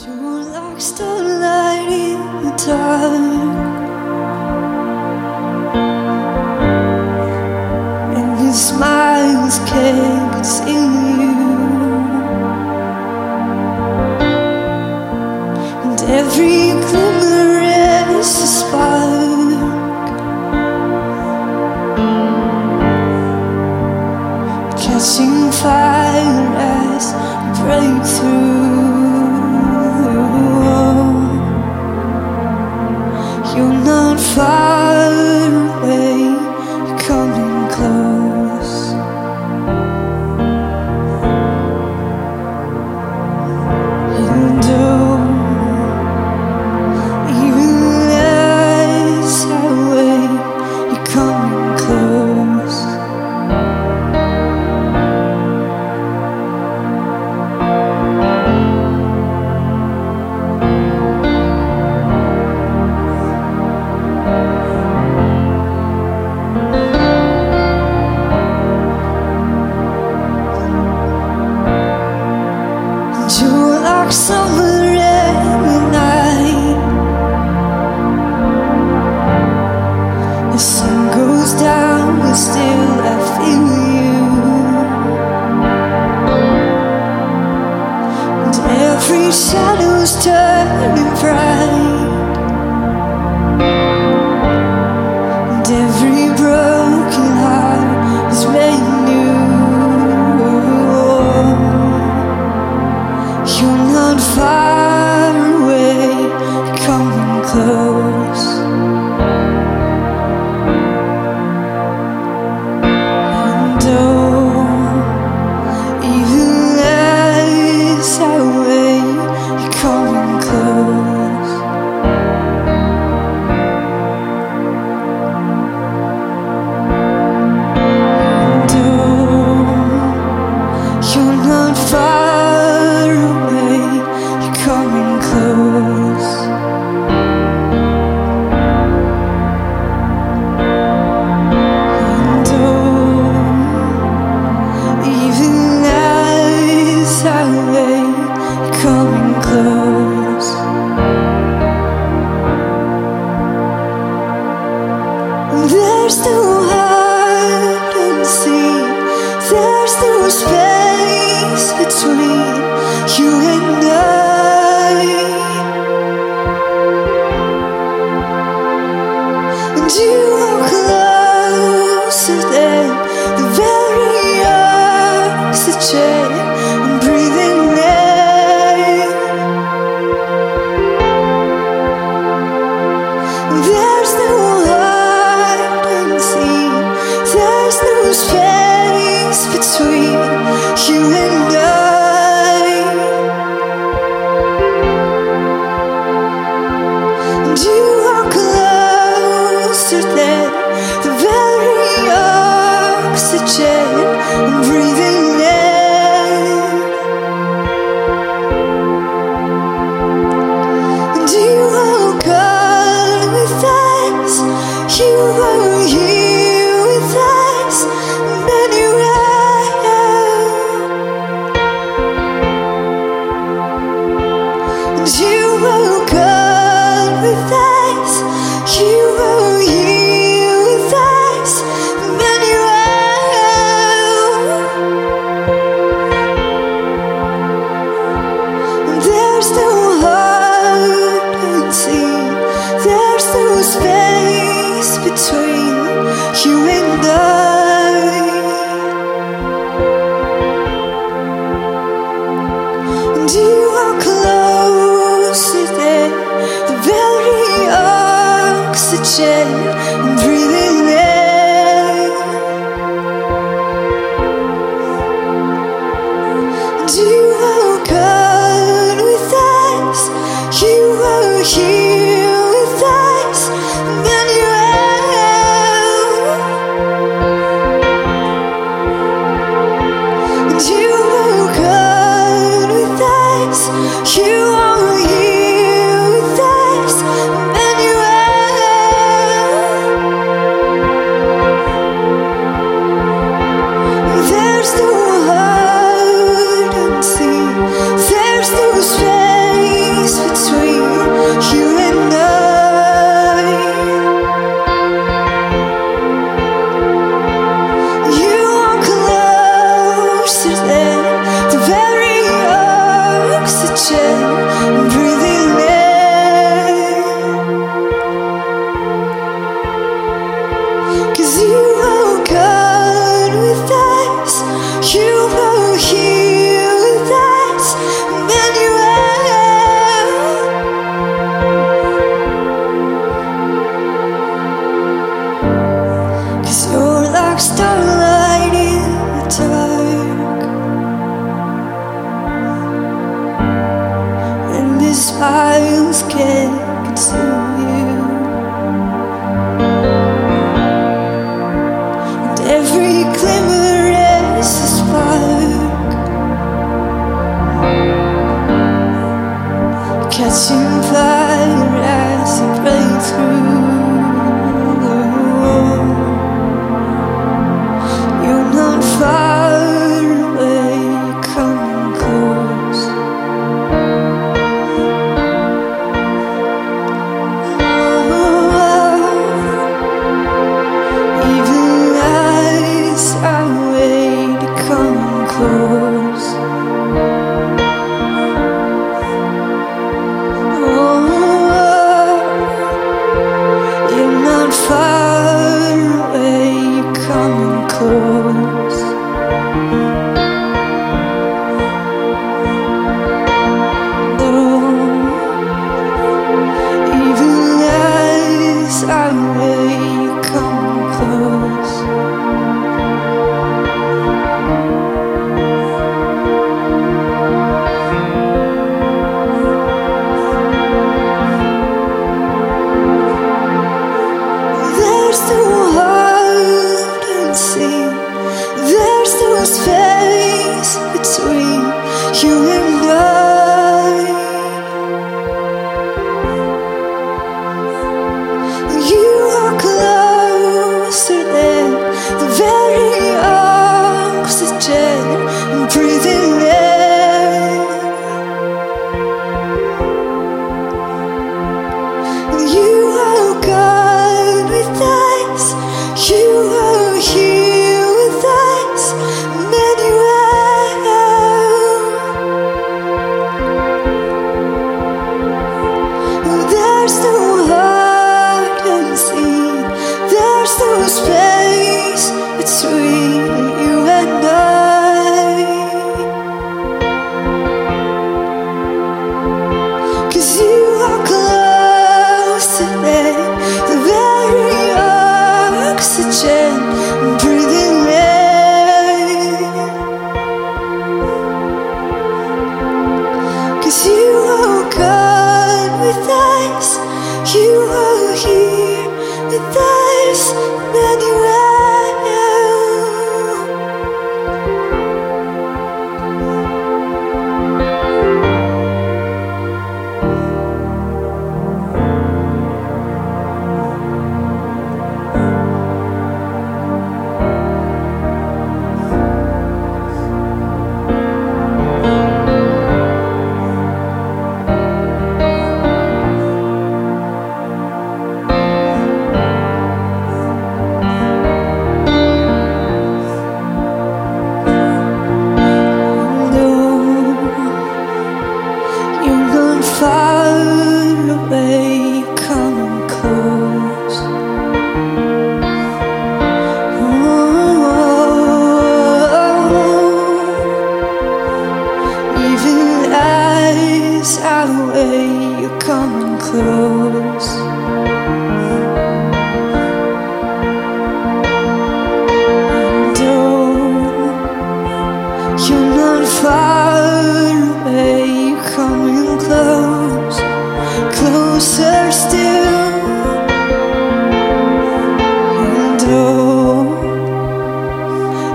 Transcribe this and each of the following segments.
You're like starlight in the dark, and your smiles can't.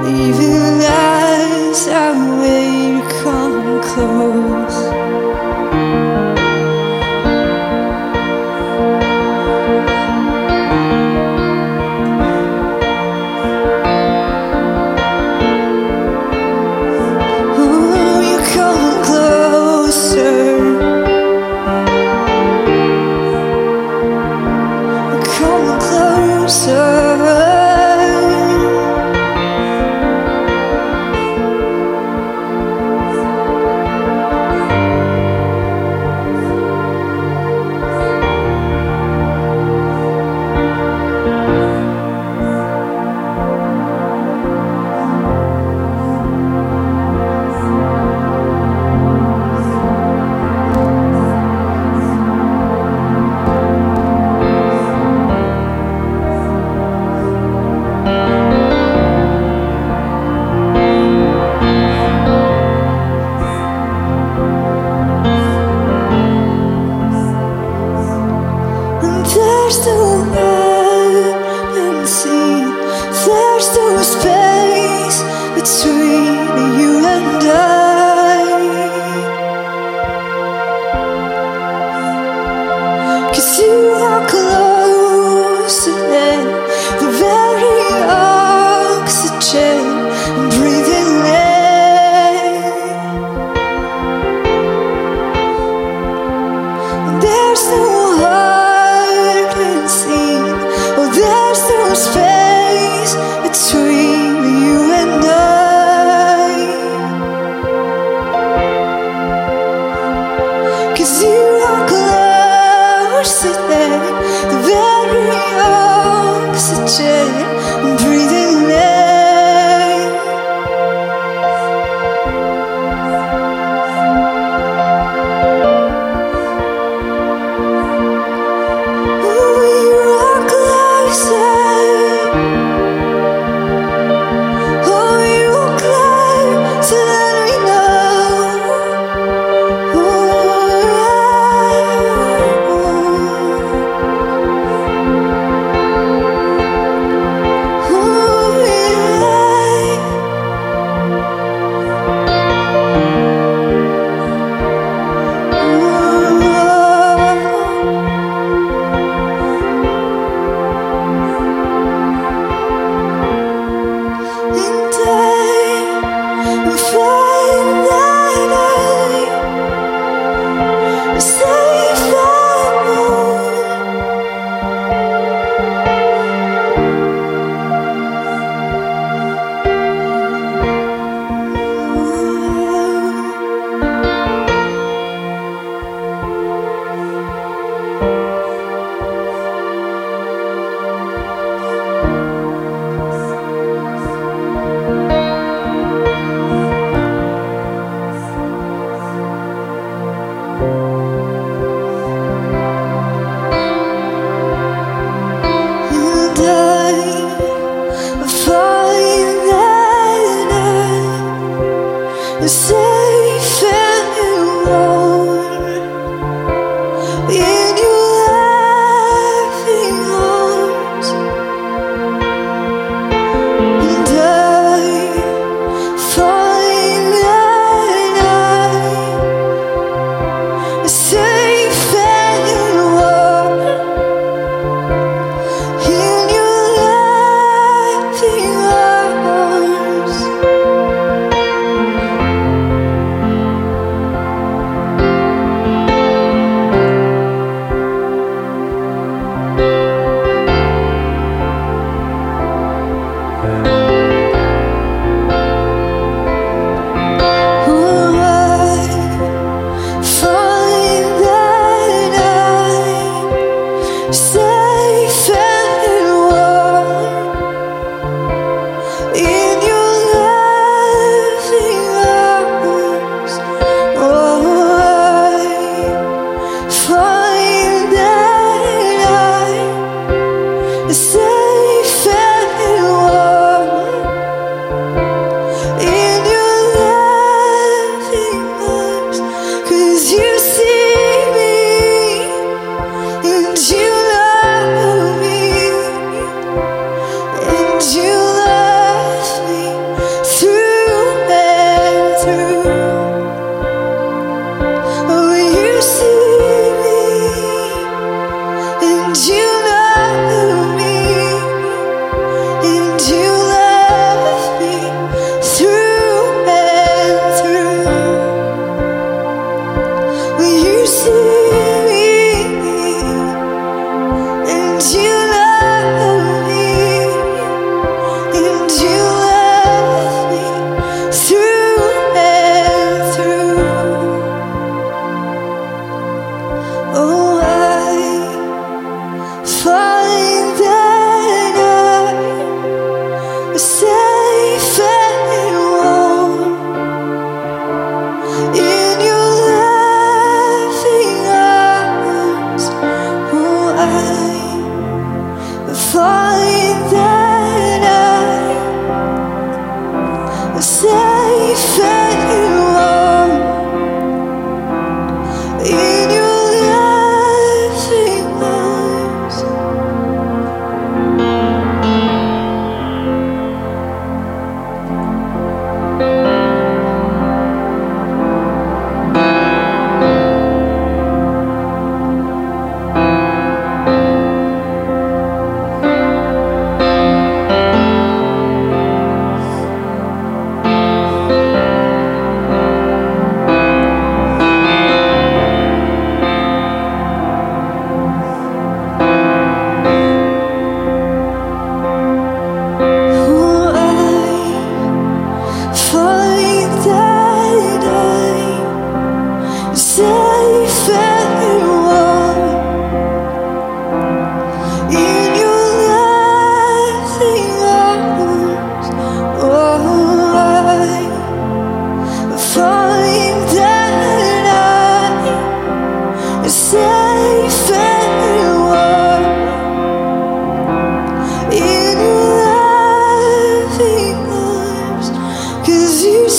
Even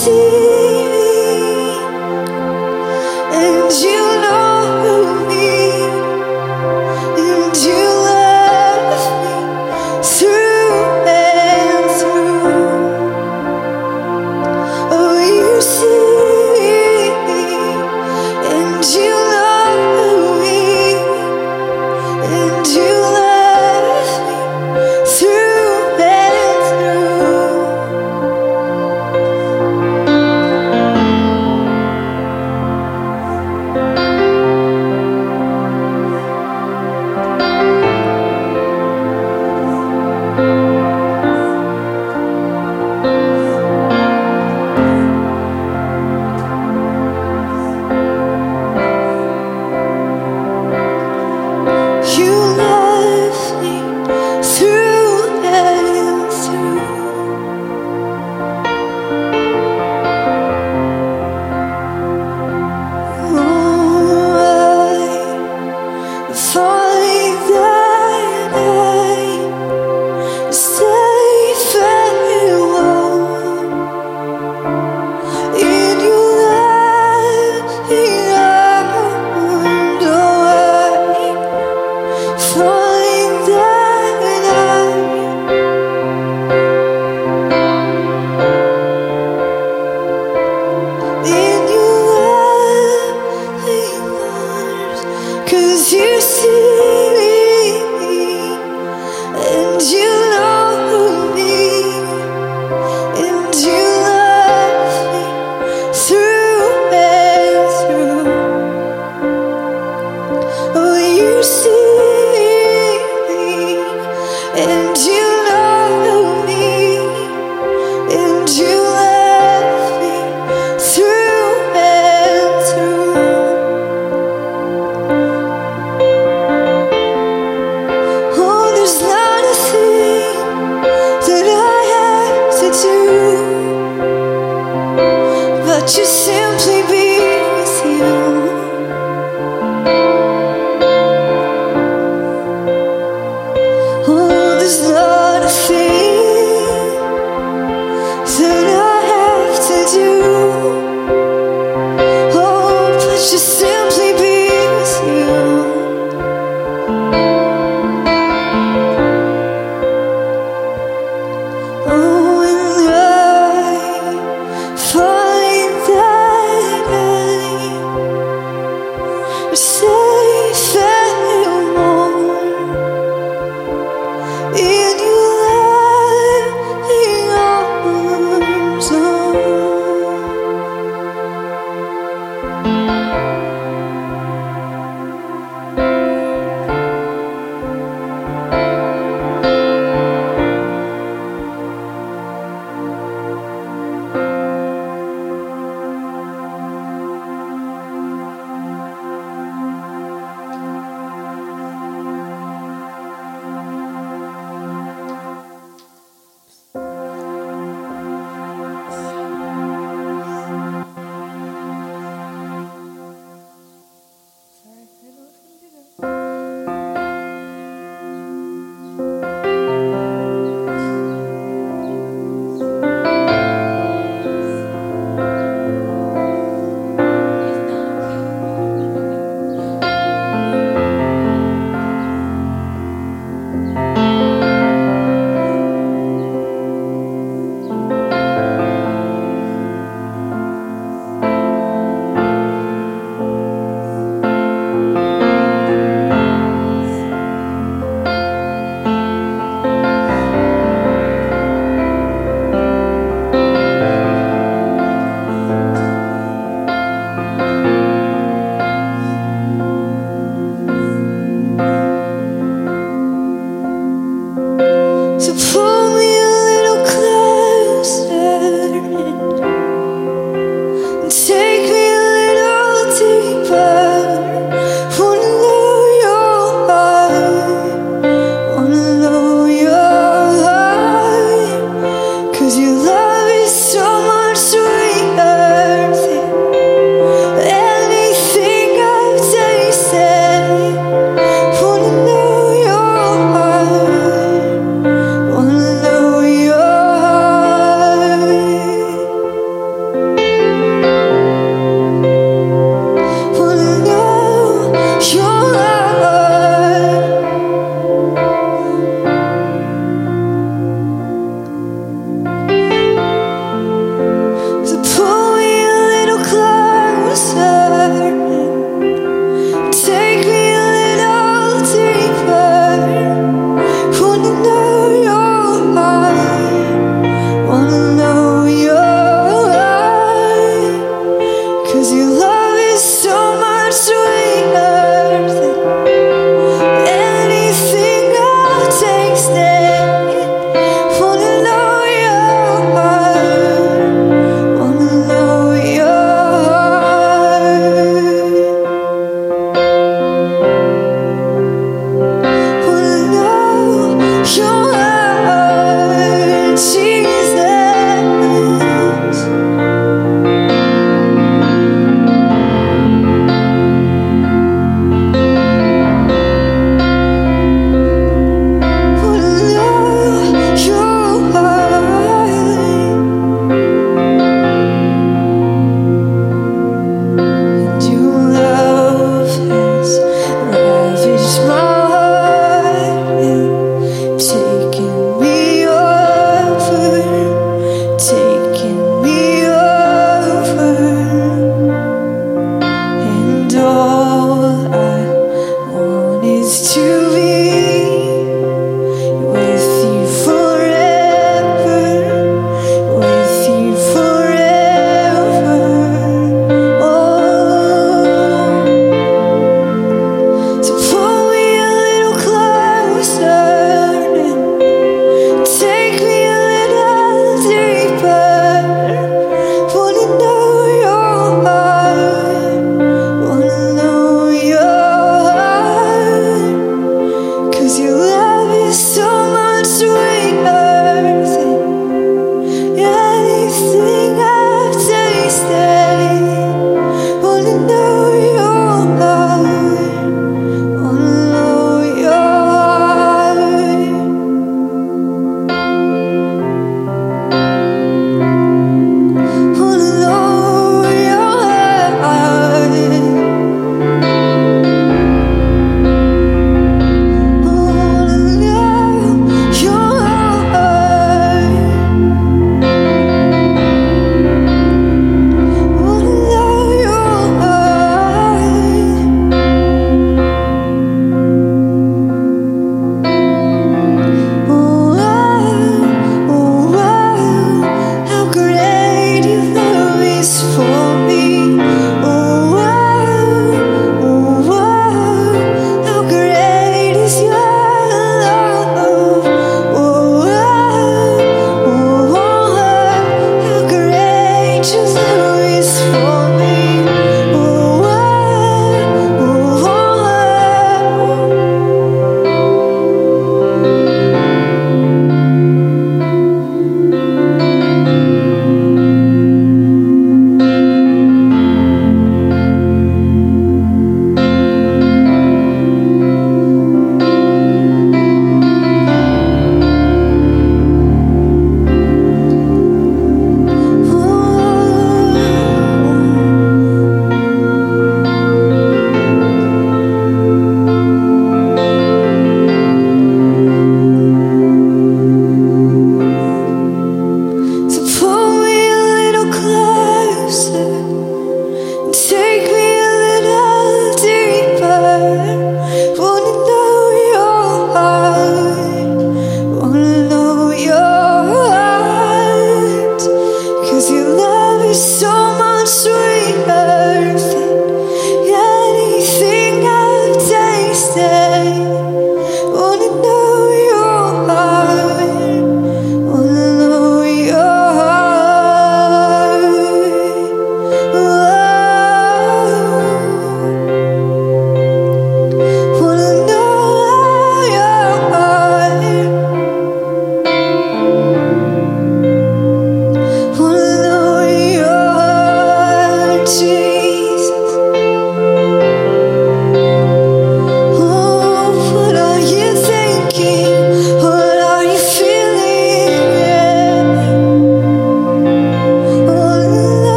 心。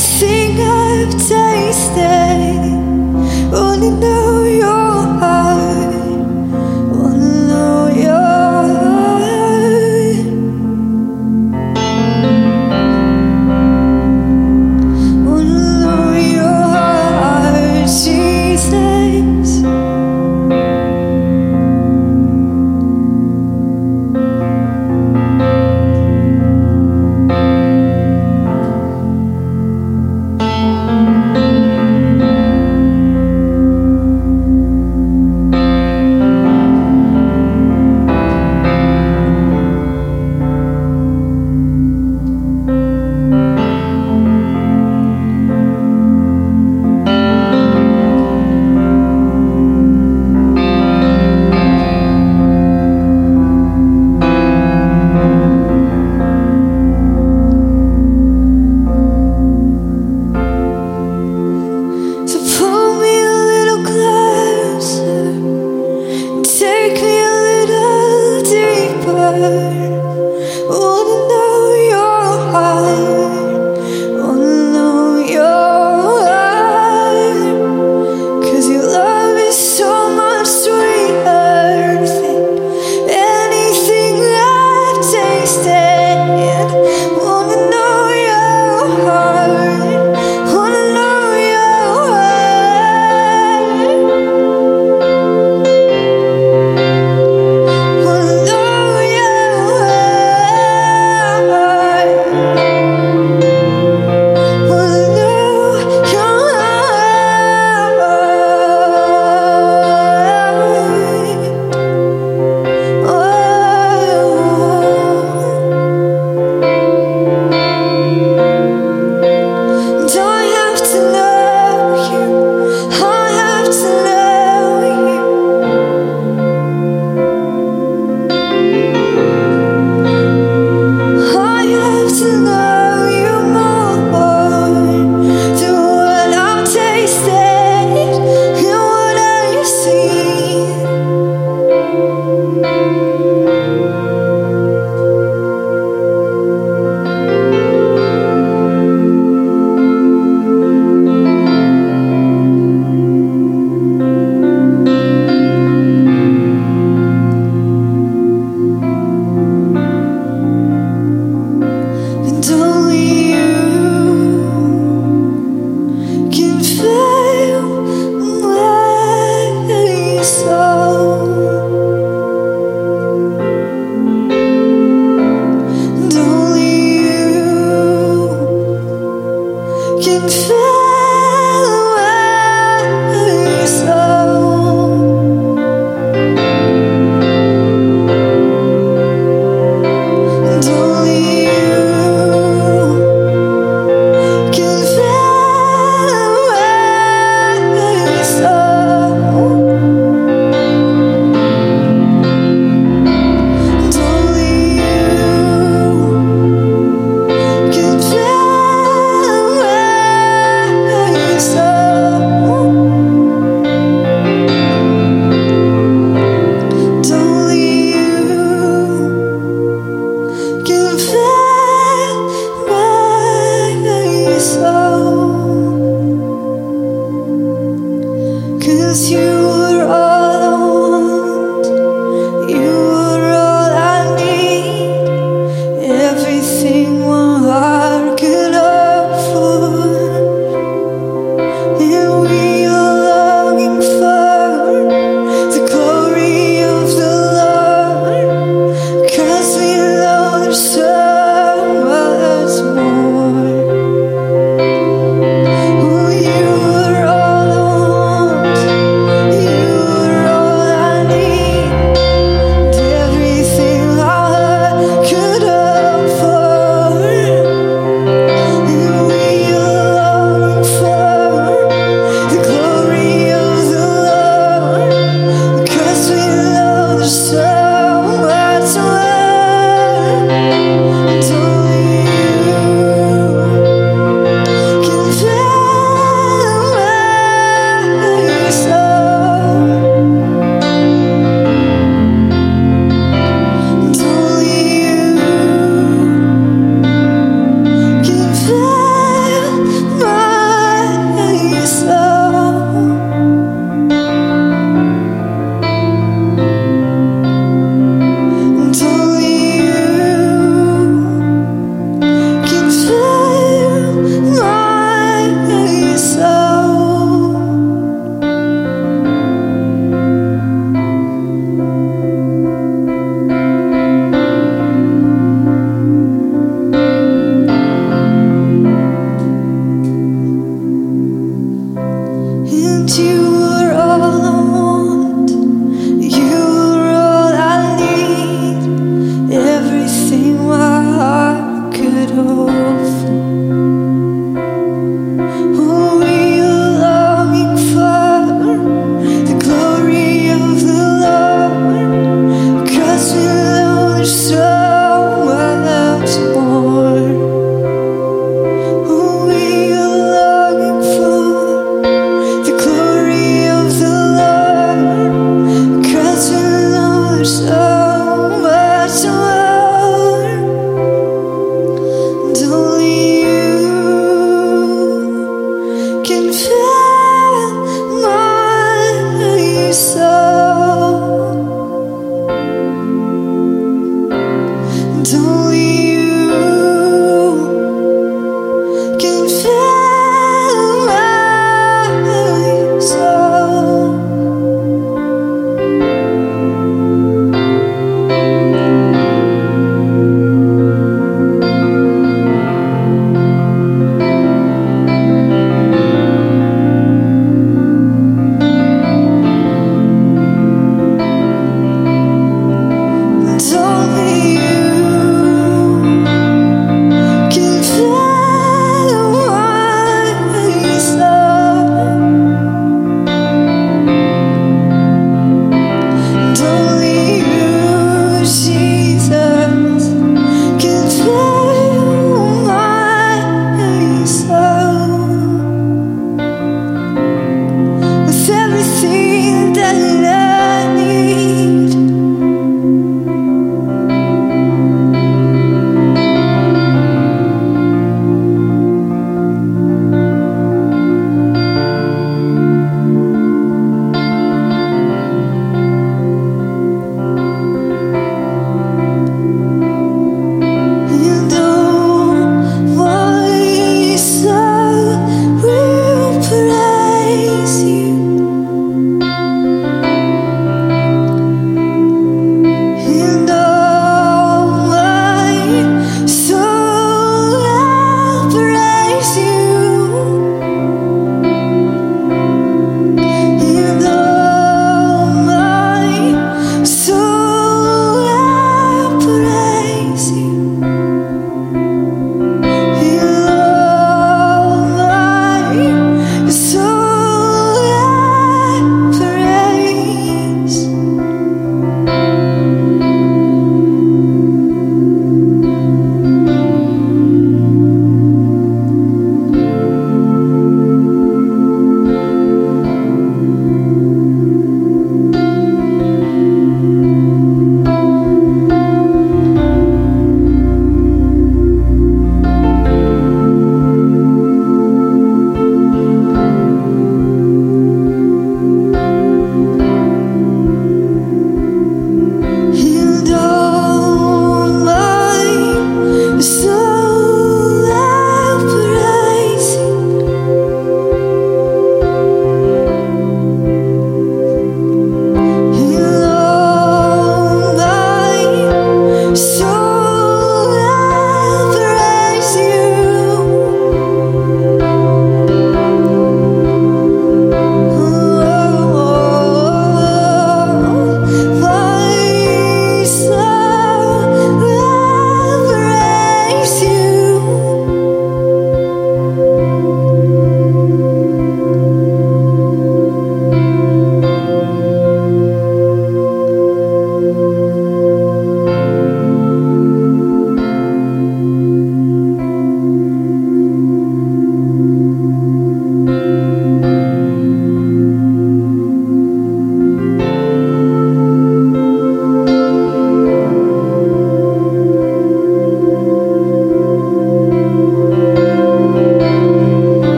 everything I've tasted. Only know.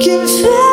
can feel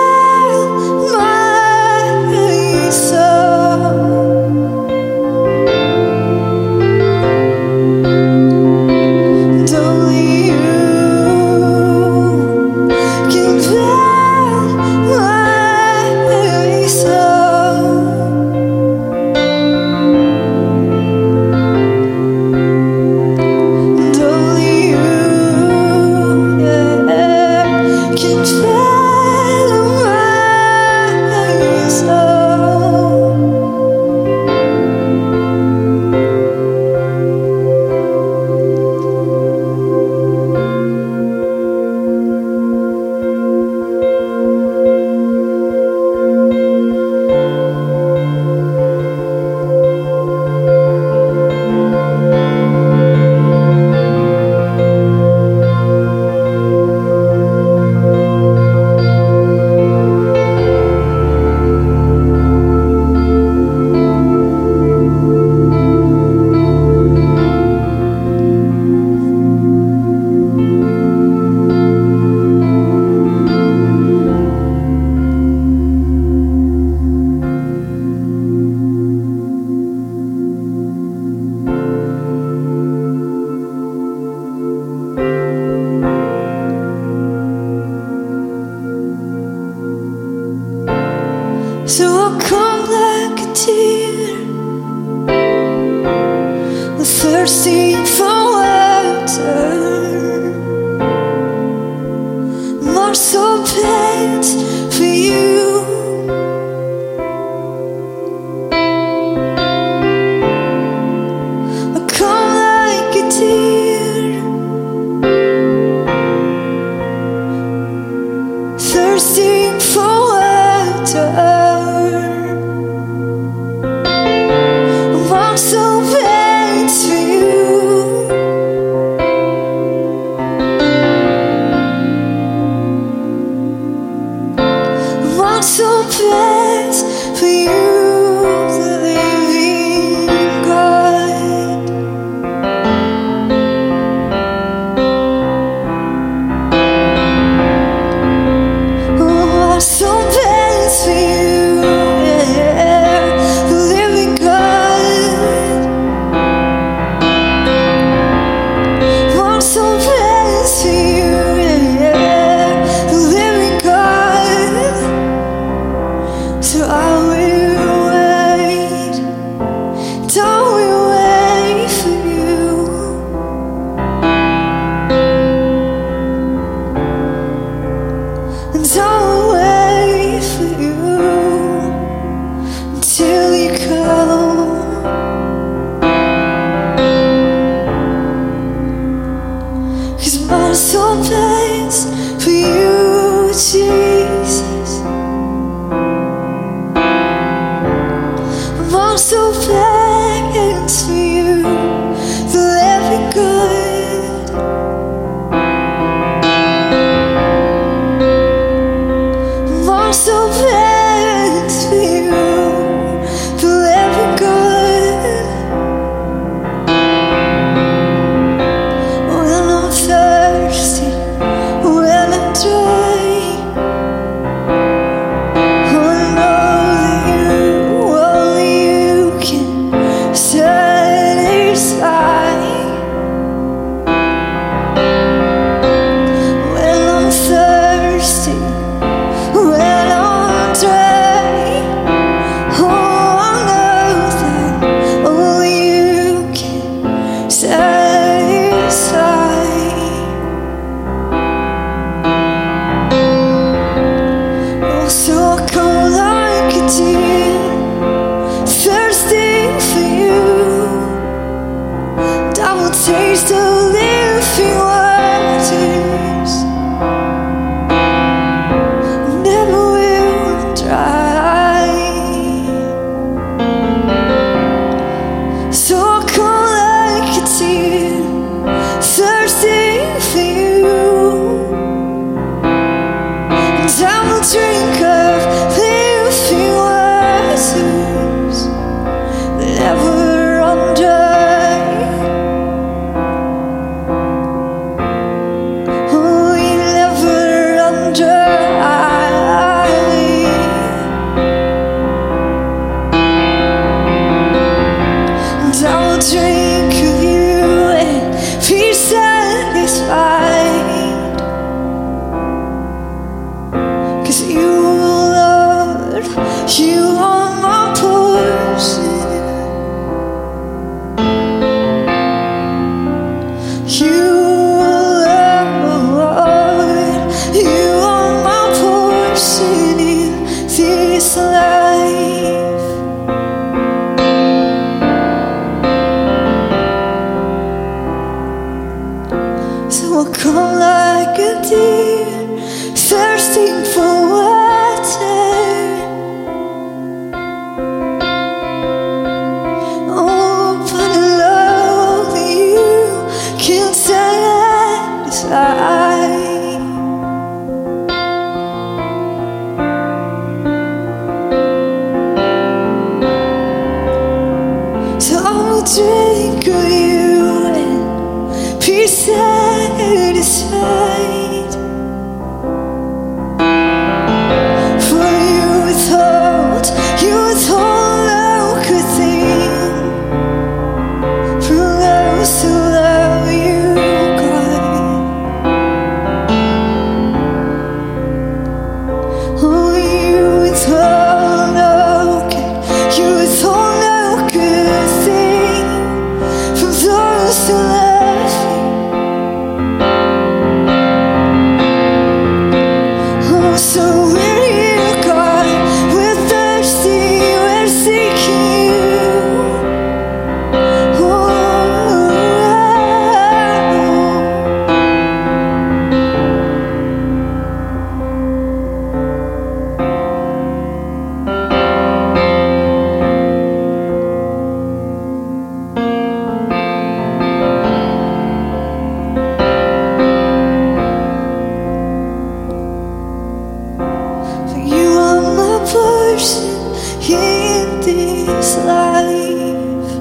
keep this life.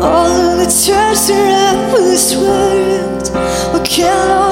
All of the treasure I was worth, what can I?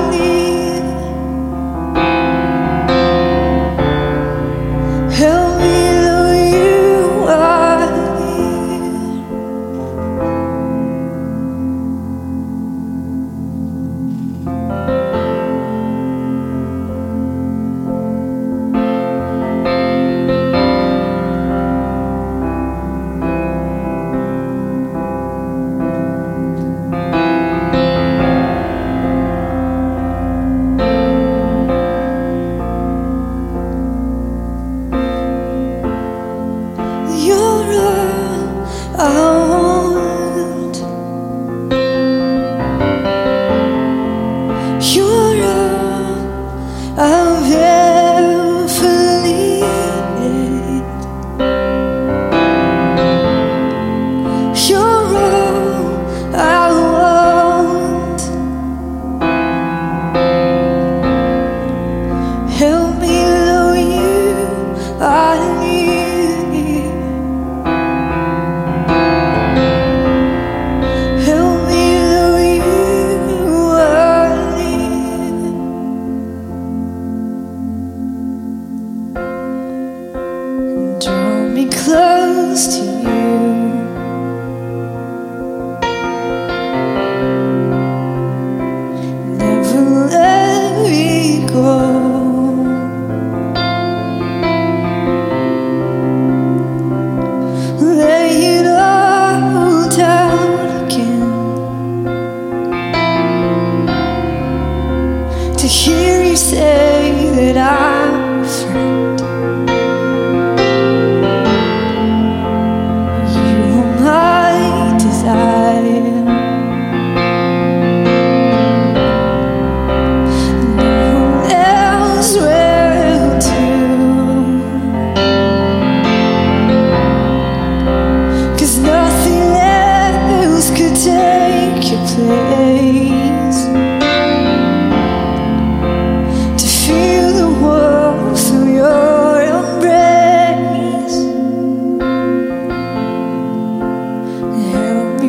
I need.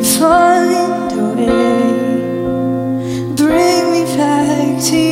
falling away. Bring me back to you.